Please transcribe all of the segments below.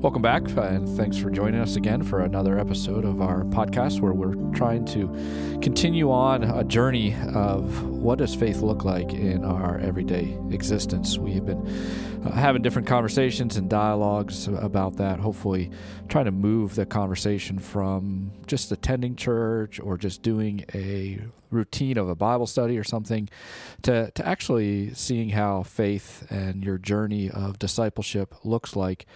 Welcome back, and thanks for joining us again for another episode of our podcast where we're trying to continue on a journey of what does faith look like in our everyday existence. We have been uh, having different conversations and dialogues about that, hopefully trying to move the conversation from just attending church or just doing a routine of a Bible study or something to, to actually seeing how faith and your journey of discipleship looks like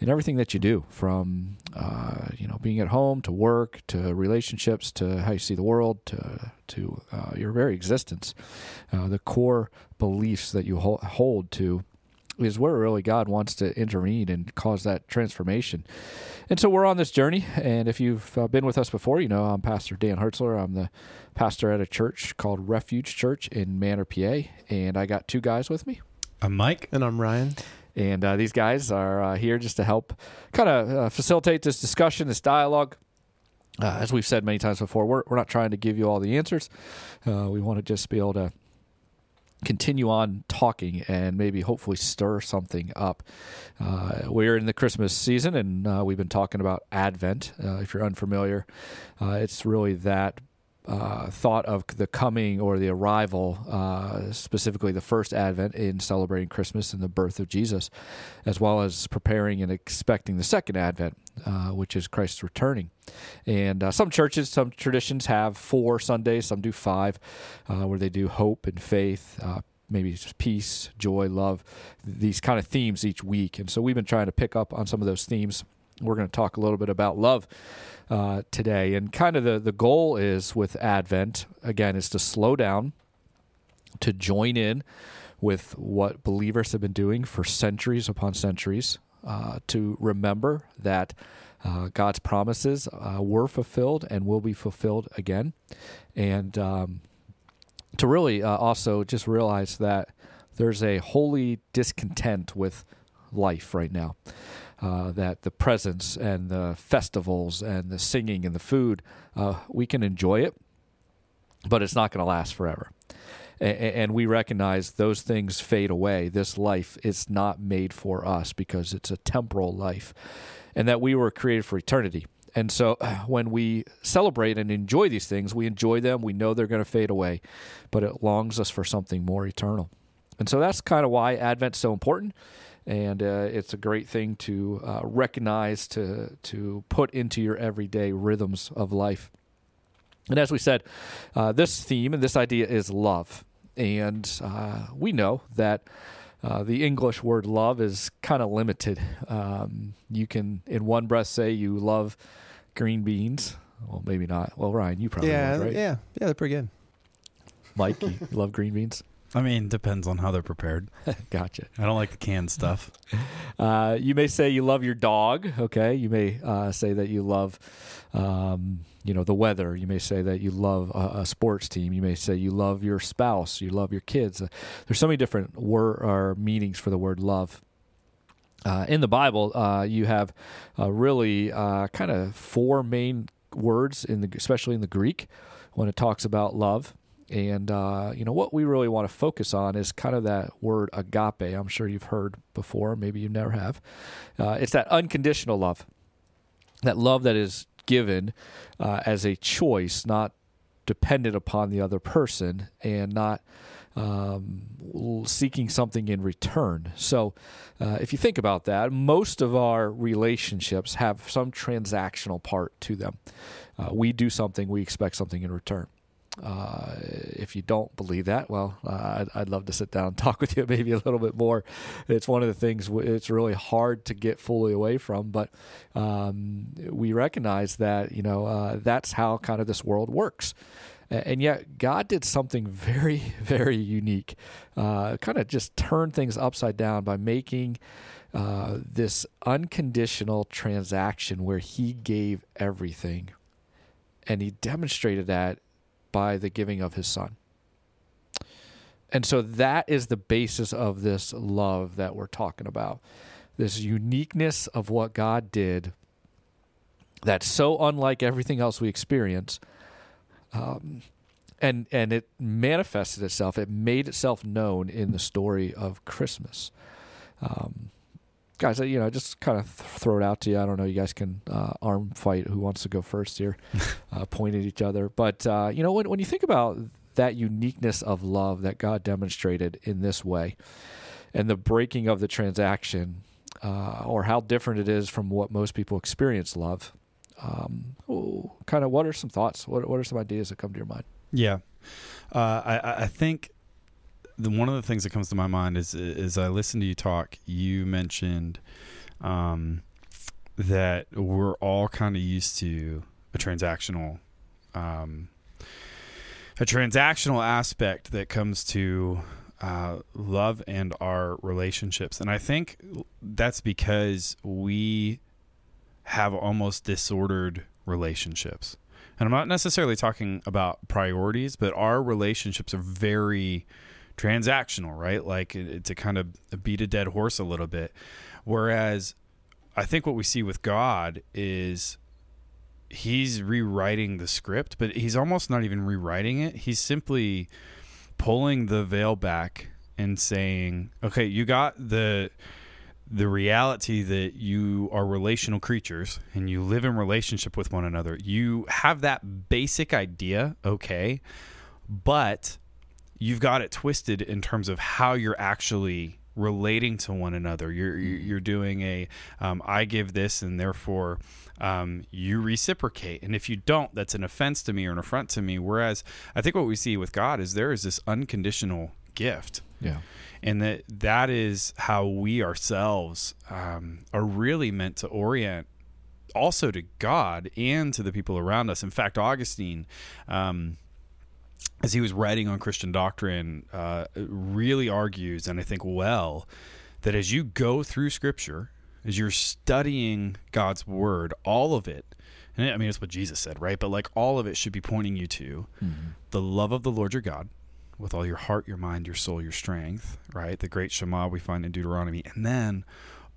in everything that you do, from uh, you know being at home to work to relationships to how you see the world to to uh, your very existence, uh, the core beliefs that you hold to is where really God wants to intervene and cause that transformation. And so we're on this journey. And if you've uh, been with us before, you know I'm Pastor Dan Hertzler. I'm the pastor at a church called Refuge Church in Manor, PA. And I got two guys with me. I'm Mike. And I'm Ryan. And uh, these guys are uh, here just to help kind of uh, facilitate this discussion, this dialogue. Uh, as we've said many times before, we're, we're not trying to give you all the answers. Uh, we want to just be able to continue on talking and maybe hopefully stir something up. Uh, we're in the Christmas season and uh, we've been talking about Advent. Uh, if you're unfamiliar, it's really that uh, thought of the coming or the arrival, uh, specifically the first Advent in celebrating Christmas and the birth of Jesus, as well as preparing and expecting the second Advent, uh, which is Christ's returning. And uh, some churches, some traditions have four Sundays, some do five, uh, where they do hope and faith, maybe peace, joy, love, these kind of themes each week. And so we've been trying to pick up on some of those themes. We're going to talk a little bit about love uh, today. And kind of the, the goal is with Advent, again, is to slow down, to join in with what believers have been doing for centuries upon centuries, uh, to remember that uh, God's promises uh, were fulfilled and will be fulfilled again. And um, to really uh, also just realize that there's a holy discontent with life right now uh, that the presents and the festivals and the singing and the food, uh, we can enjoy it, but it's not going to last forever. and we recognize those things fade away. This life is not made for us because it's a temporal life, and that we were created for eternity. And so when we celebrate and enjoy these things, we enjoy them. We know they're going to fade away, but it longs us for something more eternal. And so that's kind of why Advent's so important and uh, it's a great thing to uh, recognize to to put into your everyday rhythms of life. And as we said, uh, this theme and this idea is love, and uh, we know that. Uh, the English word love is kind of limited. Um, you can, in one breath, say you love green beans. Well, maybe not. Well, Ryan, you probably yeah, would, right? Yeah, yeah, they're pretty good. Mike, you love green beans? I mean, depends on how they're prepared. gotcha. I don't like the canned stuff. Uh, you may say you love your dog. Okay. You may uh, say that you love, um, you know, the weather. You may say that you love a, a, sports team. You may say you love your spouse. You love your kids. Uh, there's so many different word or meanings for the word love. Uh, in the Bible, uh, you have uh, really kind of four main words in the, especially in the Greek, when it talks about love. And, uh, you know, what we really want to focus on is kind of that word agape. I'm sure you've heard before, maybe you never have. Uh, it's that unconditional love, that love that is given uh, as a choice, not dependent upon the other person and not um, seeking something in return. So, uh, if you think about that, most of our relationships have some transactional part to them. Uh, we do something, we expect something in return. Uh, if you don't believe that, well, uh, I'd, I'd, love to sit down and talk with you maybe a little bit more. It's one of the things it's really hard to get fully away from, but um, we recognize that you know uh, that's how kind of this world works. And yet, God did something very, very unique. Uh, kind of just turned things upside down by making uh, this unconditional transaction where He gave everything. And He demonstrated that by the giving of his son. And so that is the basis of this love that we're talking about. This uniqueness of what God did that's so unlike everything else we experience. Um, and and it manifested itself. It made itself known in the story of Christmas. Um, guys, uh, you know, just kind of throw it out to you. I don't know. You guys can uh, arm fight who wants to go first here, uh, point at each other. But uh, you know, when when you think about that uniqueness of love that God demonstrated in this way, and the breaking of the transaction, uh, or how different it is from what most people experience love. Um, kind of, what are some thoughts? What what are some ideas that come to your mind? Yeah, uh, I I think the one of the things that comes to my mind is as I listen to you talk. You mentioned um, that we're all kind of used to a transactional um, a transactional aspect that comes to uh, love and our relationships, and I think that's because we have almost disordered relationships. And I'm not necessarily talking about priorities, but our relationships are very transactional, right? Like to kind of beat a dead horse a little bit. Whereas I think what we see with God is he's rewriting the script, but he's almost not even rewriting it. He's simply pulling the veil back and saying, "Okay, you got the the reality that you are relational creatures and you live in relationship with one another. You have that basic idea, okay, but you've got it twisted in terms of how you're actually relating to one another. You're mm-hmm. you're doing a um, I give this and therefore um, you reciprocate. And if you don't, that's an offense to me or an affront to me. Whereas I think what we see with God is there is this unconditional gift. Yeah. And that that is how we ourselves um, are really meant to orient also to God and to the people around us. In fact, Augustine um, as he was writing on Christian doctrine, uh, really argues, and I think well, that as you go through Scripture, as you're studying God's Word, all of it, and I mean, it's what Jesus said, right? But like all of it should be pointing you to mm-hmm. the love of the Lord your God with all your heart, your mind, your soul, your strength, right? The great Shema we find in Deuteronomy. And then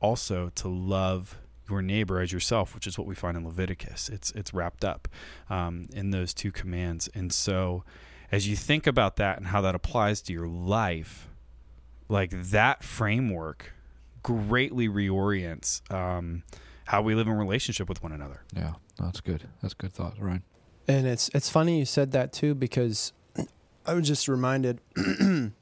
also to love your neighbor as yourself, which is what we find in Leviticus. It's it's wrapped up um, in those two commands. And so as you think about that and how that applies to your life, like that framework greatly reorients um, how we live in relationship with one another. Yeah, that's good. That's good thought, Ryan. And it's it's funny you said that too because I was just reminded, you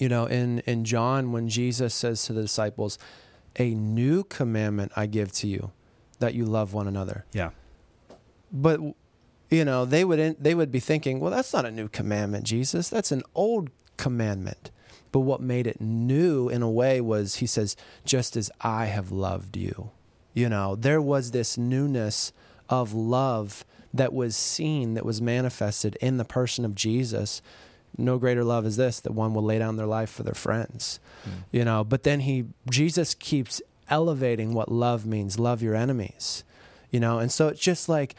know, in in John when Jesus says to the disciples, "A new commandment I give to you, that you love one another." Yeah. But you know, they would they would be thinking, well, that's not a new commandment, Jesus. That's an old commandment. But what made it new in a way was he says, just as I have loved you. You know, there was this newness of love that was seen, that was manifested in the person of Jesus. No greater love is this that one will lay down their life for their friends. Mm. You know, but then he Jesus keeps elevating what love means, love your enemies. You know, and so it's just like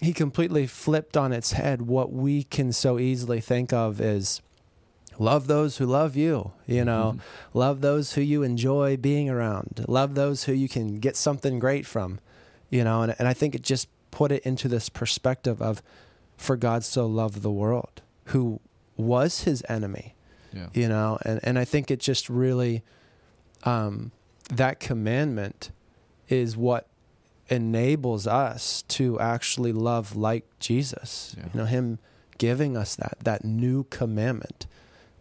he completely flipped on its head what we can so easily think of as love those who love you you know mm-hmm. love those who you enjoy being around love those who you can get something great from you know and, and i think it just put it into this perspective of for god so loved the world who was his enemy yeah. you know and, and i think it just really um, that commandment is what enables us to actually love like Jesus. Yeah. You know, him giving us that that new commandment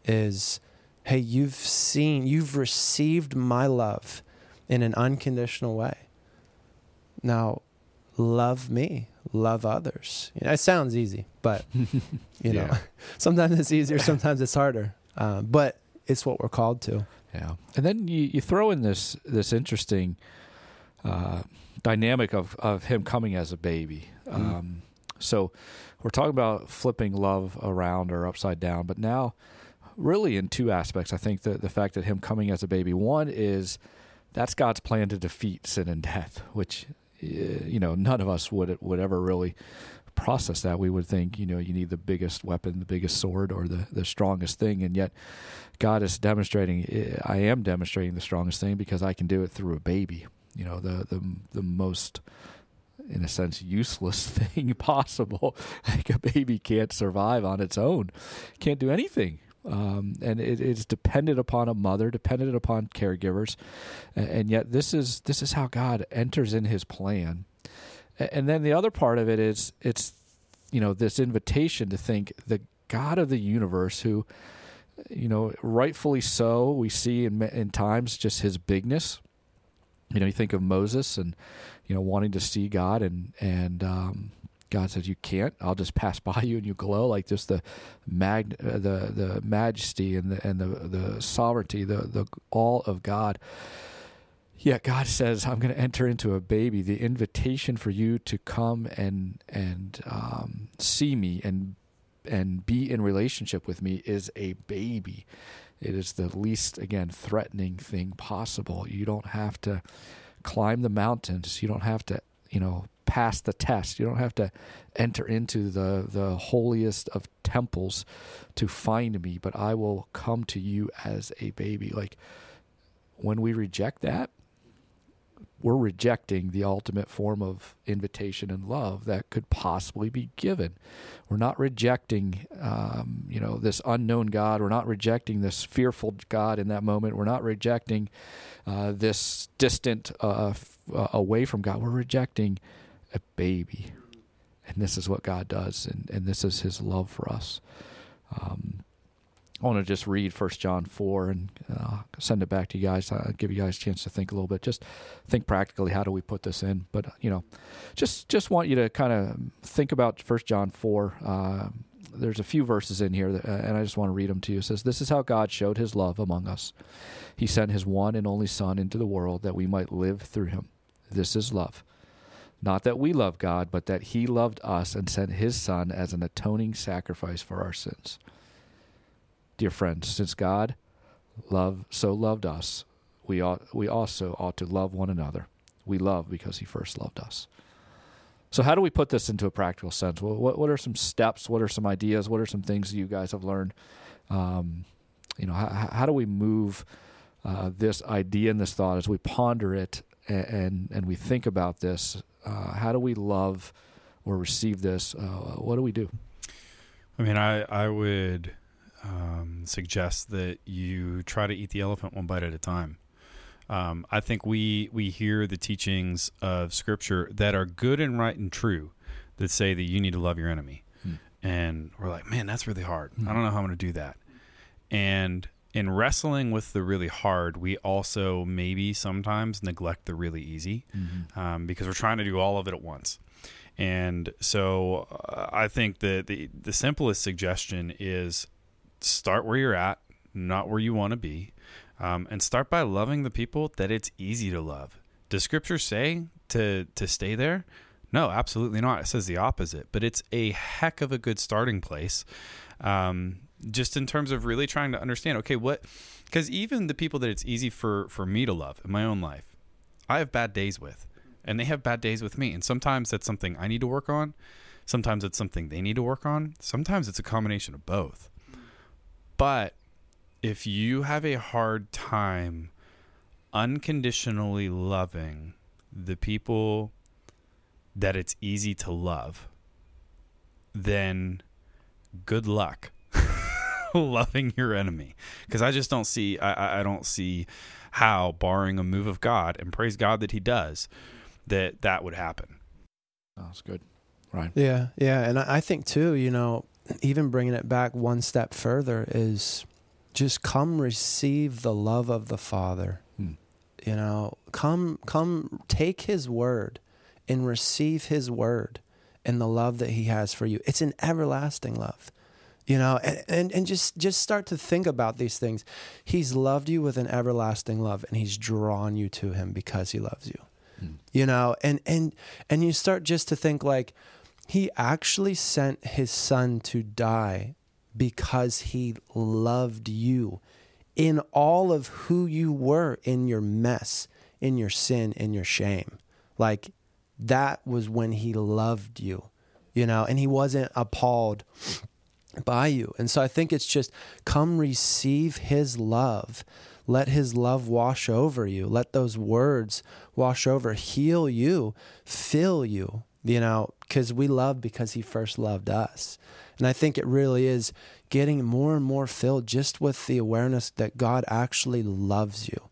is hey, you've seen, you've received my love in an unconditional way. Now, love me, love others. You know, it sounds easy, but you know, sometimes it's easier, sometimes it's harder. Uh, but it's what we're called to. Yeah, and then you, you throw in this this interesting uh, dynamic of, of him coming as a baby. Mm-hmm. Um, so we're talking about flipping love around or upside down, but now really in two aspects. I think that the fact that him coming as a baby, one is that's God's plan to defeat sin and death, which you know none of us would would ever really process that. We would think you know you need the biggest weapon, the biggest sword, or the the strongest thing, and yet God is demonstrating. I am demonstrating the strongest thing because I can do it through a baby you know the the the most in a sense useless thing possible. Like a baby can't survive on its own can't do anything. Um, and it is dependent upon a mother, dependent upon caregivers, and, yet this is this is how God enters in His plan. And then the other part of it is it's you know this invitation to think the God of the universe who you know rightfully so we see in in times just his bigness you know you think of Moses and you know wanting to see God and and um, God says you can't I'll just pass by you and you glow like just the mag uh, the the majesty and the and the the sovereignty the the all of God Yet God says, "I'm going to enter into a baby." The invitation for you to come and and um, see me and and be in relationship with me is a baby. It is the least again threatening thing possible. You don't have to climb the mountains. You don't have to, you know, pass the test. You don't have to enter into the the holiest of temples to find me, but I will come to you as a baby. Like when we reject that, we're rejecting the ultimate form of invitation and love that could possibly be given. We're not rejecting, um, you know, this unknown God. We're not rejecting this fearful God in that moment. We're not rejecting uh, this distant uh, f- uh, away from God. We're rejecting a baby, and this is what God does, and, and this is His love for us. Um, I want to just read First John four and uh, send it back to you guys. Uh, give you guys a chance to think a little bit. Just think practically. How do we put this in? But you know, just just want you to kind of think about First John four. Uh, there's a few verses in here, that, uh, and I just want to read them to you. It says, "This is how God showed His love among us. He sent His one and only Son into the world that we might live through Him. This is love." Not that we love God, but that He loved us and sent His Son as an atoning sacrifice for our sins dear friends, since God love so loved us, we ought we also ought to love one another. We love because He first loved us. So, how do we put this into a practical sense? Well, what what are some steps? What are some ideas? What are some things you guys have learned? Um, you know, how, how do we move uh, this idea and this thought as we ponder it and and, and we think about this? Uh, how do we love or receive this? Uh, what do we do? I mean, I I would um, suggest that you try to eat the elephant one bite at a time. Um, I think we we hear the teachings of Scripture that are good and right and true that say that you need to love your enemy, hmm. and we're like, man, that's really hard. Hmm. I don't know how I'm going to do that. And in wrestling with the really hard, we also maybe sometimes neglect the really easy mm-hmm. um, because we're trying to do all of it at once. And so uh, I think that the the simplest suggestion is start where you're at, not where you want to be, um, and start by loving the people that it's easy to love. Does Scripture say to to stay there? No, absolutely not. It says the opposite, but it's a heck of a good starting place. Um, just in terms of really trying to understand, okay, what? Because even the people that it's easy for for me to love in my own life, I have bad days with, and they have bad days with me, and sometimes that's something I need to work on. Sometimes it's something they need to work on. Sometimes it's a combination of both. But if you have a hard time unconditionally loving the people that it's easy to love, then good luck loving your enemy. Because I just don't see, I, I don't see how, barring a move of God, and praise God that He does, that that would happen. that's good. Right. Yeah, yeah, and I think too, you know, even bringing it back one step further is just come receive the love of the Father. Hmm. You know, come come take his word and receive his word and the love that he has for you. It's an everlasting love. You know, and, and, and just just start to think about these things. He's loved you with an everlasting love and he's drawn you to him because he loves you. Hmm. You know, and and and you start just to think like, he actually sent his son to die because he loved you in all of who you were in your mess, in your sin, in your shame. Like that was when he loved you, you know, and he wasn't appalled by you. And so I think it's just come receive his love. Let his love wash over you. Let those words wash over, heal you, fill you, you know, because we love because he first loved us. And I think it really is getting more and more filled just with the awareness that God actually loves you.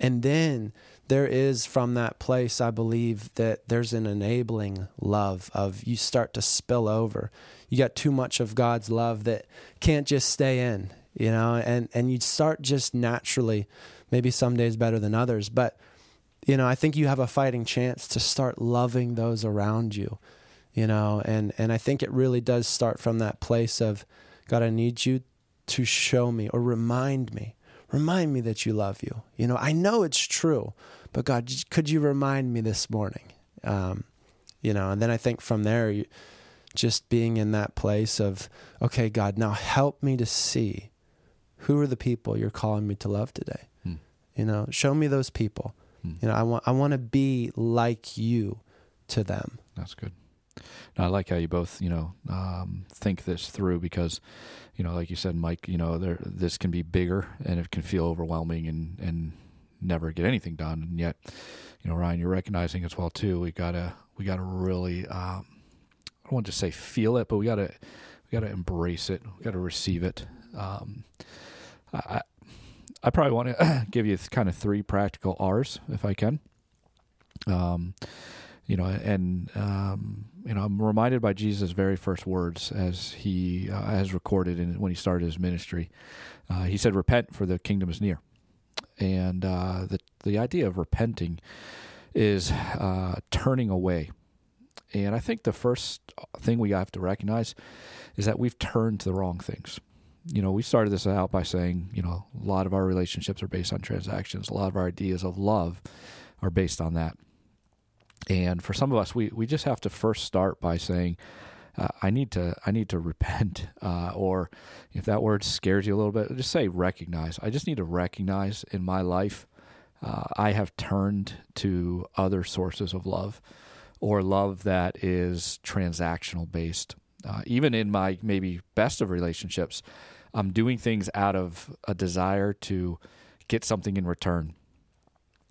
And then there is from that place, I believe that there's an enabling love of you start to spill over. You got too much of God's love that can't just stay in, you know, and, and you start just naturally, maybe some days better than others, but you know, I think you have a fighting chance to start loving those around you, you know, and, and I think it really does start from that place of, God, I need you to show me or remind me, remind me that you love you. You know, I know it's true, but God, could you remind me this morning? Um, you know, and then I think from there, you, just being in that place of, okay, God, now help me to see who are the people you're calling me to love today. Hmm. You know, show me those people. Hmm. You know, I want I want to be like you to them. That's good. Now, I like how you both, you know, um, think this through because, you know, like you said, Mike, you know, there, this can be bigger and it can feel overwhelming and, and never get anything done. And yet, you know, Ryan, you're recognizing as well too. We gotta, we gotta really, um, I don't want to say feel it, but we gotta, we gotta embrace it. We gotta receive it. Um, I, I probably want to give you kind of three practical R's if I can. Um, you know, and um, you know, I'm reminded by Jesus' very first words as he uh, recorded in when he started his ministry. Uh, he said, "Repent, for the kingdom is near." And uh, the the idea of repenting is uh, turning away. And I think the first thing we have to recognize is that we've turned to the wrong things you know, we started this out by saying, you know, a lot of our relationships are based on transactions. A lot of our ideas of love are based on that. And for some of us, we, we just have to first start by saying, uh, I need to I need to repent, uh, or if that word scares you a little bit, just say recognize. I just need to recognize in my life uh, I have turned to other sources of love, or love that is transactional based. Uh, even in my maybe best of relationships, I'm doing things out of a desire to get something in return.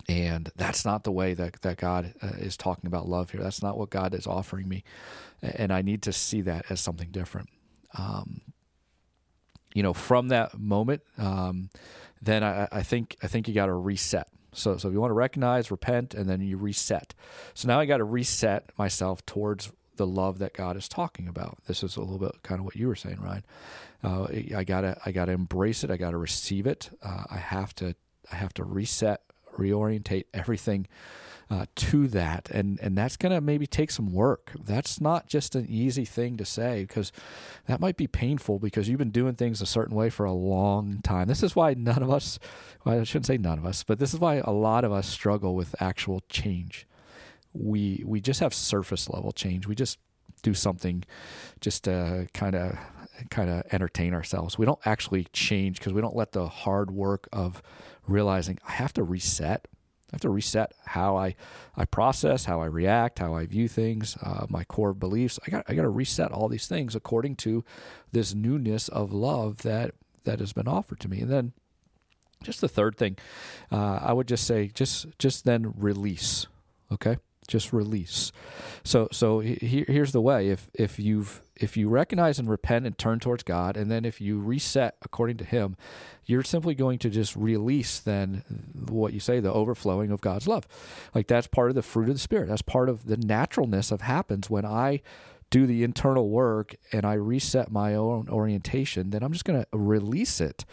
And that's not the way that, that God uh, is talking about love here. That's not what God is offering me. And I need to see that as something different. Um, you know, from that moment, um, then I, I, think I think you got to reset. So, so if you want to recognize, repent, and then you reset. So now I got to reset myself towards the love that God is talking about. This is a little bit kind of what you were saying, Ryan. Uh, I gotta I gotta embrace it. I gotta receive it. Uh, I have to I have to reset, reorientate everything uh, to that, and and that's gonna maybe take some work. That's not just an easy thing to say because that might be painful because you've been doing things a certain way for a long time. This is why none of us, well, I shouldn't say none of us, but this is why a lot of us struggle with actual change we we just have surface level change. We just do something just to kind of kind of entertain ourselves. We don't actually change because we don't let the hard work of realizing I have to reset. I have to reset how I, I process, how I react, how I view things, uh, my core beliefs. I got I got to reset all these things according to this newness of love that that has been offered to me. And then, just the third thing, uh, I would just say, just just then release. Okay, just release. So so he, here's the way. If if you've if you recognize and repent and turn towards God, and then if you reset according to Him, you're simply going to just release then what you say the overflowing of God's love. Like that's part of the fruit of the Spirit. That's part of the naturalness of happens when I do the internal work and I reset my own orientation. Then I'm just going to release it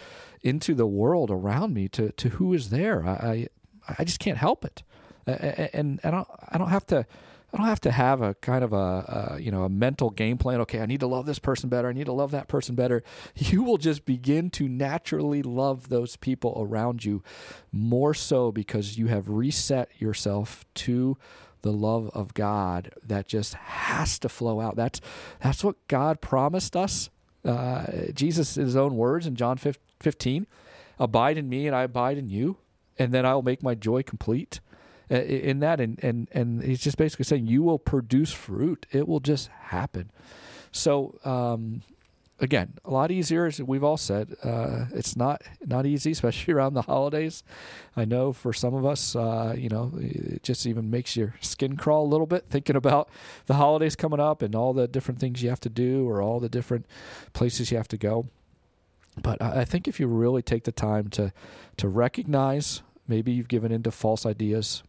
into the world around me to to who is there. I I, I just can't help it and I don't I don't have to I don't have to have a kind of a, a, you know a mental game plan. Okay, I need to love this person better. I need to love that person better. You will just begin to naturally love those people around you more so because you have reset yourself to the love of God that just has to flow out. That's that's what God promised us. Uh, Jesus, in his own words in John 15, abide in me and I abide in you, and then I will make my joy complete. Uh, in that and and and he's just basically saying you will produce fruit it will just happen so um, again, a lot easier, as we've all said. Uh, it's not not easy, especially around the holidays. I know for some of us, uh, you know, it just even makes your skin crawl a little bit thinking about the holidays coming up and all the different things you have to do or all the different places you have to go. But I think if you really take the time to to recognize maybe you've given into false ideas,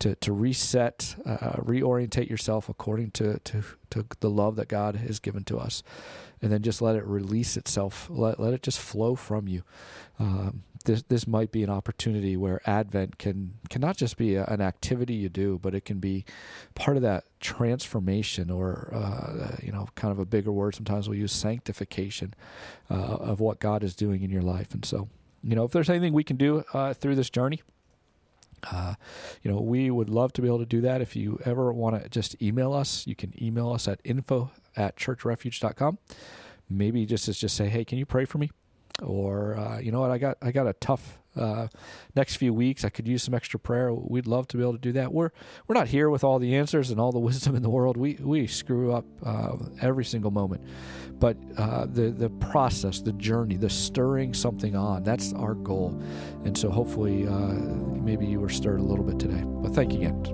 to to reset, uh, reorientate yourself according to, to to the love that God has given to us, and then just let it release itself. Let let it just flow from you. Um, this this might be an opportunity where Advent can can not just be a, an activity you do, but it can be part of that transformation, or uh, you know, kind of a bigger word. Sometimes we'll use sanctification uh, of what God is doing in your life, and so you know, if there's anything we can do uh, through this journey. Uh, you know, we would love to be able to do that. If you ever want to just email us, you can email us at info at churchrefuge.com. Maybe just just say, hey, can you pray for me? Or uh, you know what, I got I got a tough uh, next few weeks. I could use some extra prayer. We'd love to be able to do that. We're we're not here with all the answers and all the wisdom in the world. We we screw up uh, every single moment, but uh, the the process, the journey, the stirring something on. That's our goal, and so hopefully uh, maybe you were stirred a little bit today. But thank you again.